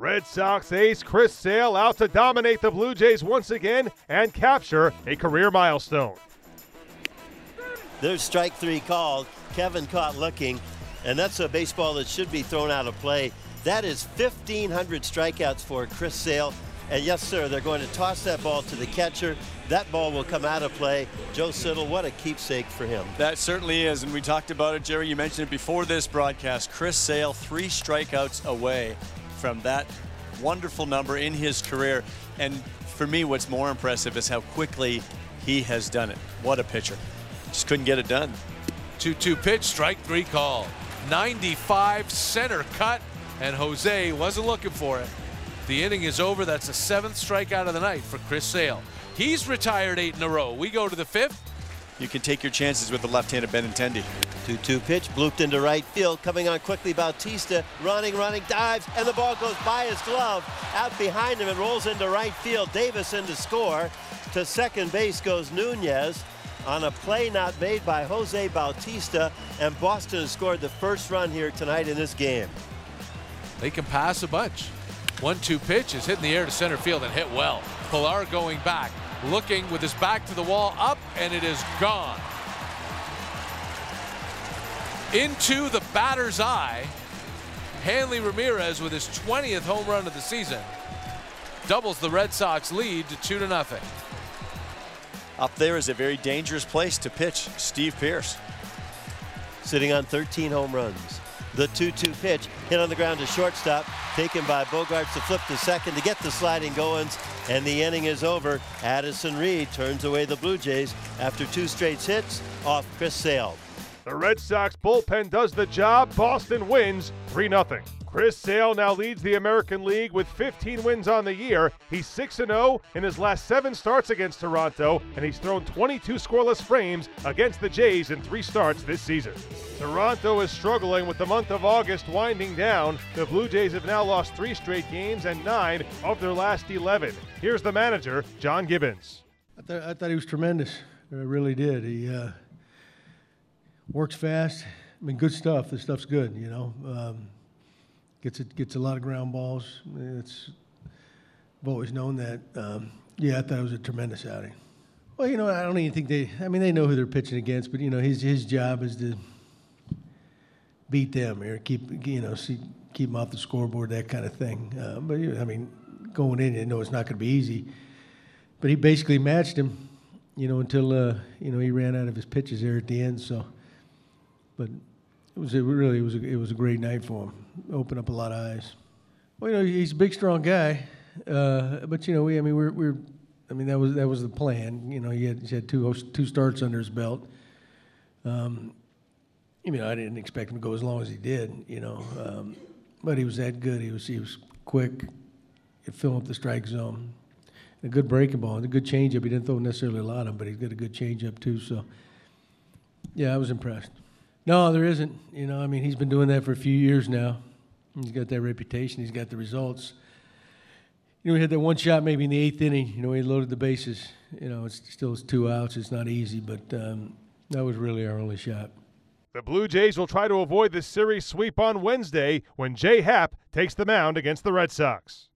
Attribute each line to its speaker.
Speaker 1: Red Sox ace Chris Sale out to dominate the Blue Jays once again and capture a career milestone.
Speaker 2: There's strike three called. Kevin caught looking, and that's a baseball that should be thrown out of play. That is 1,500 strikeouts for Chris Sale. And yes, sir, they're going to toss that ball to the catcher. That ball will come out of play. Joe Siddall, what a keepsake for him.
Speaker 3: That certainly is, and we talked about it, Jerry. You mentioned it before this broadcast. Chris Sale, three strikeouts away from that wonderful number in his career. And for me, what's more impressive is how quickly he has done it. What a pitcher. Just couldn't get it done.
Speaker 4: 2 2 pitch, strike three call. 95 center cut, and Jose wasn't looking for it. The inning is over. That's the seventh strikeout of the night for Chris Sale. He's retired eight in a row. We go to the fifth.
Speaker 3: You can take your chances with the left-handed Benintendi.
Speaker 2: 2-2 pitch, blooped into right field, coming on quickly Bautista, running, running, dives, and the ball goes by his glove, out behind him and rolls into right field. Davis in to score. To second base goes Nunez on a play not made by Jose Bautista, and Boston has scored the first run here tonight in this game.
Speaker 4: They can pass a bunch. One two pitch is hit in the air to center field and hit well. Pillar going back, looking with his back to the wall, up, and it is gone. Into the batter's eye. Hanley Ramirez with his 20th home run of the season doubles the Red Sox lead to 2 to nothing.
Speaker 3: Up there is a very dangerous place to pitch Steve Pearce.
Speaker 2: Sitting on 13 home runs. The 2-2 pitch hit on the ground to shortstop, taken by Bogaerts to flip to second to get the sliding Goins, and the inning is over. Addison Reed turns away the Blue Jays after two straight hits off Chris Sale.
Speaker 1: The Red Sox bullpen does the job. Boston wins 3 0. Chris Sale now leads the American League with 15 wins on the year. He's 6 0 in his last seven starts against Toronto, and he's thrown 22 scoreless frames against the Jays in three starts this season. Toronto is struggling with the month of August winding down. The Blue Jays have now lost three straight games and nine of their last 11. Here's the manager, John Gibbons.
Speaker 5: I, th- I thought he was tremendous. I really did. He uh, works fast. I mean, good stuff. This stuff's good, you know. Um, gets it gets a lot of ground balls. It's I've always known that. Um, yeah, I thought it was a tremendous outing. Well, you know, I don't even think they. I mean, they know who they're pitching against, but you know, his his job is to beat them or keep you know see, keep them off the scoreboard, that kind of thing. Uh, but I mean, going in, you know, it's not going to be easy. But he basically matched him, you know, until uh, you know he ran out of his pitches there at the end. So, but it was really it was a, it was a great night for him. Opened up a lot of eyes. Well, you know, he's a big, strong guy, uh, but you know, we I mean we're we're I mean that was that was the plan. You know, he had he had two two starts under his belt. Um, you know, I didn't expect him to go as long as he did. You know, um, but he was that good. He was he was quick. He fill up the strike zone. A good breaking ball, and a good changeup. He didn't throw necessarily a lot of them, but he's got a good changeup too. So, yeah, I was impressed. No, there isn't. You know, I mean, he's been doing that for a few years now. He's got that reputation. He's got the results. You know, we had that one shot maybe in the eighth inning. You know, he loaded the bases. You know, it's still two outs. It's not easy, but um, that was really our only shot.
Speaker 1: The Blue Jays will try to avoid the series sweep on Wednesday when Jay Happ takes the mound against the Red Sox.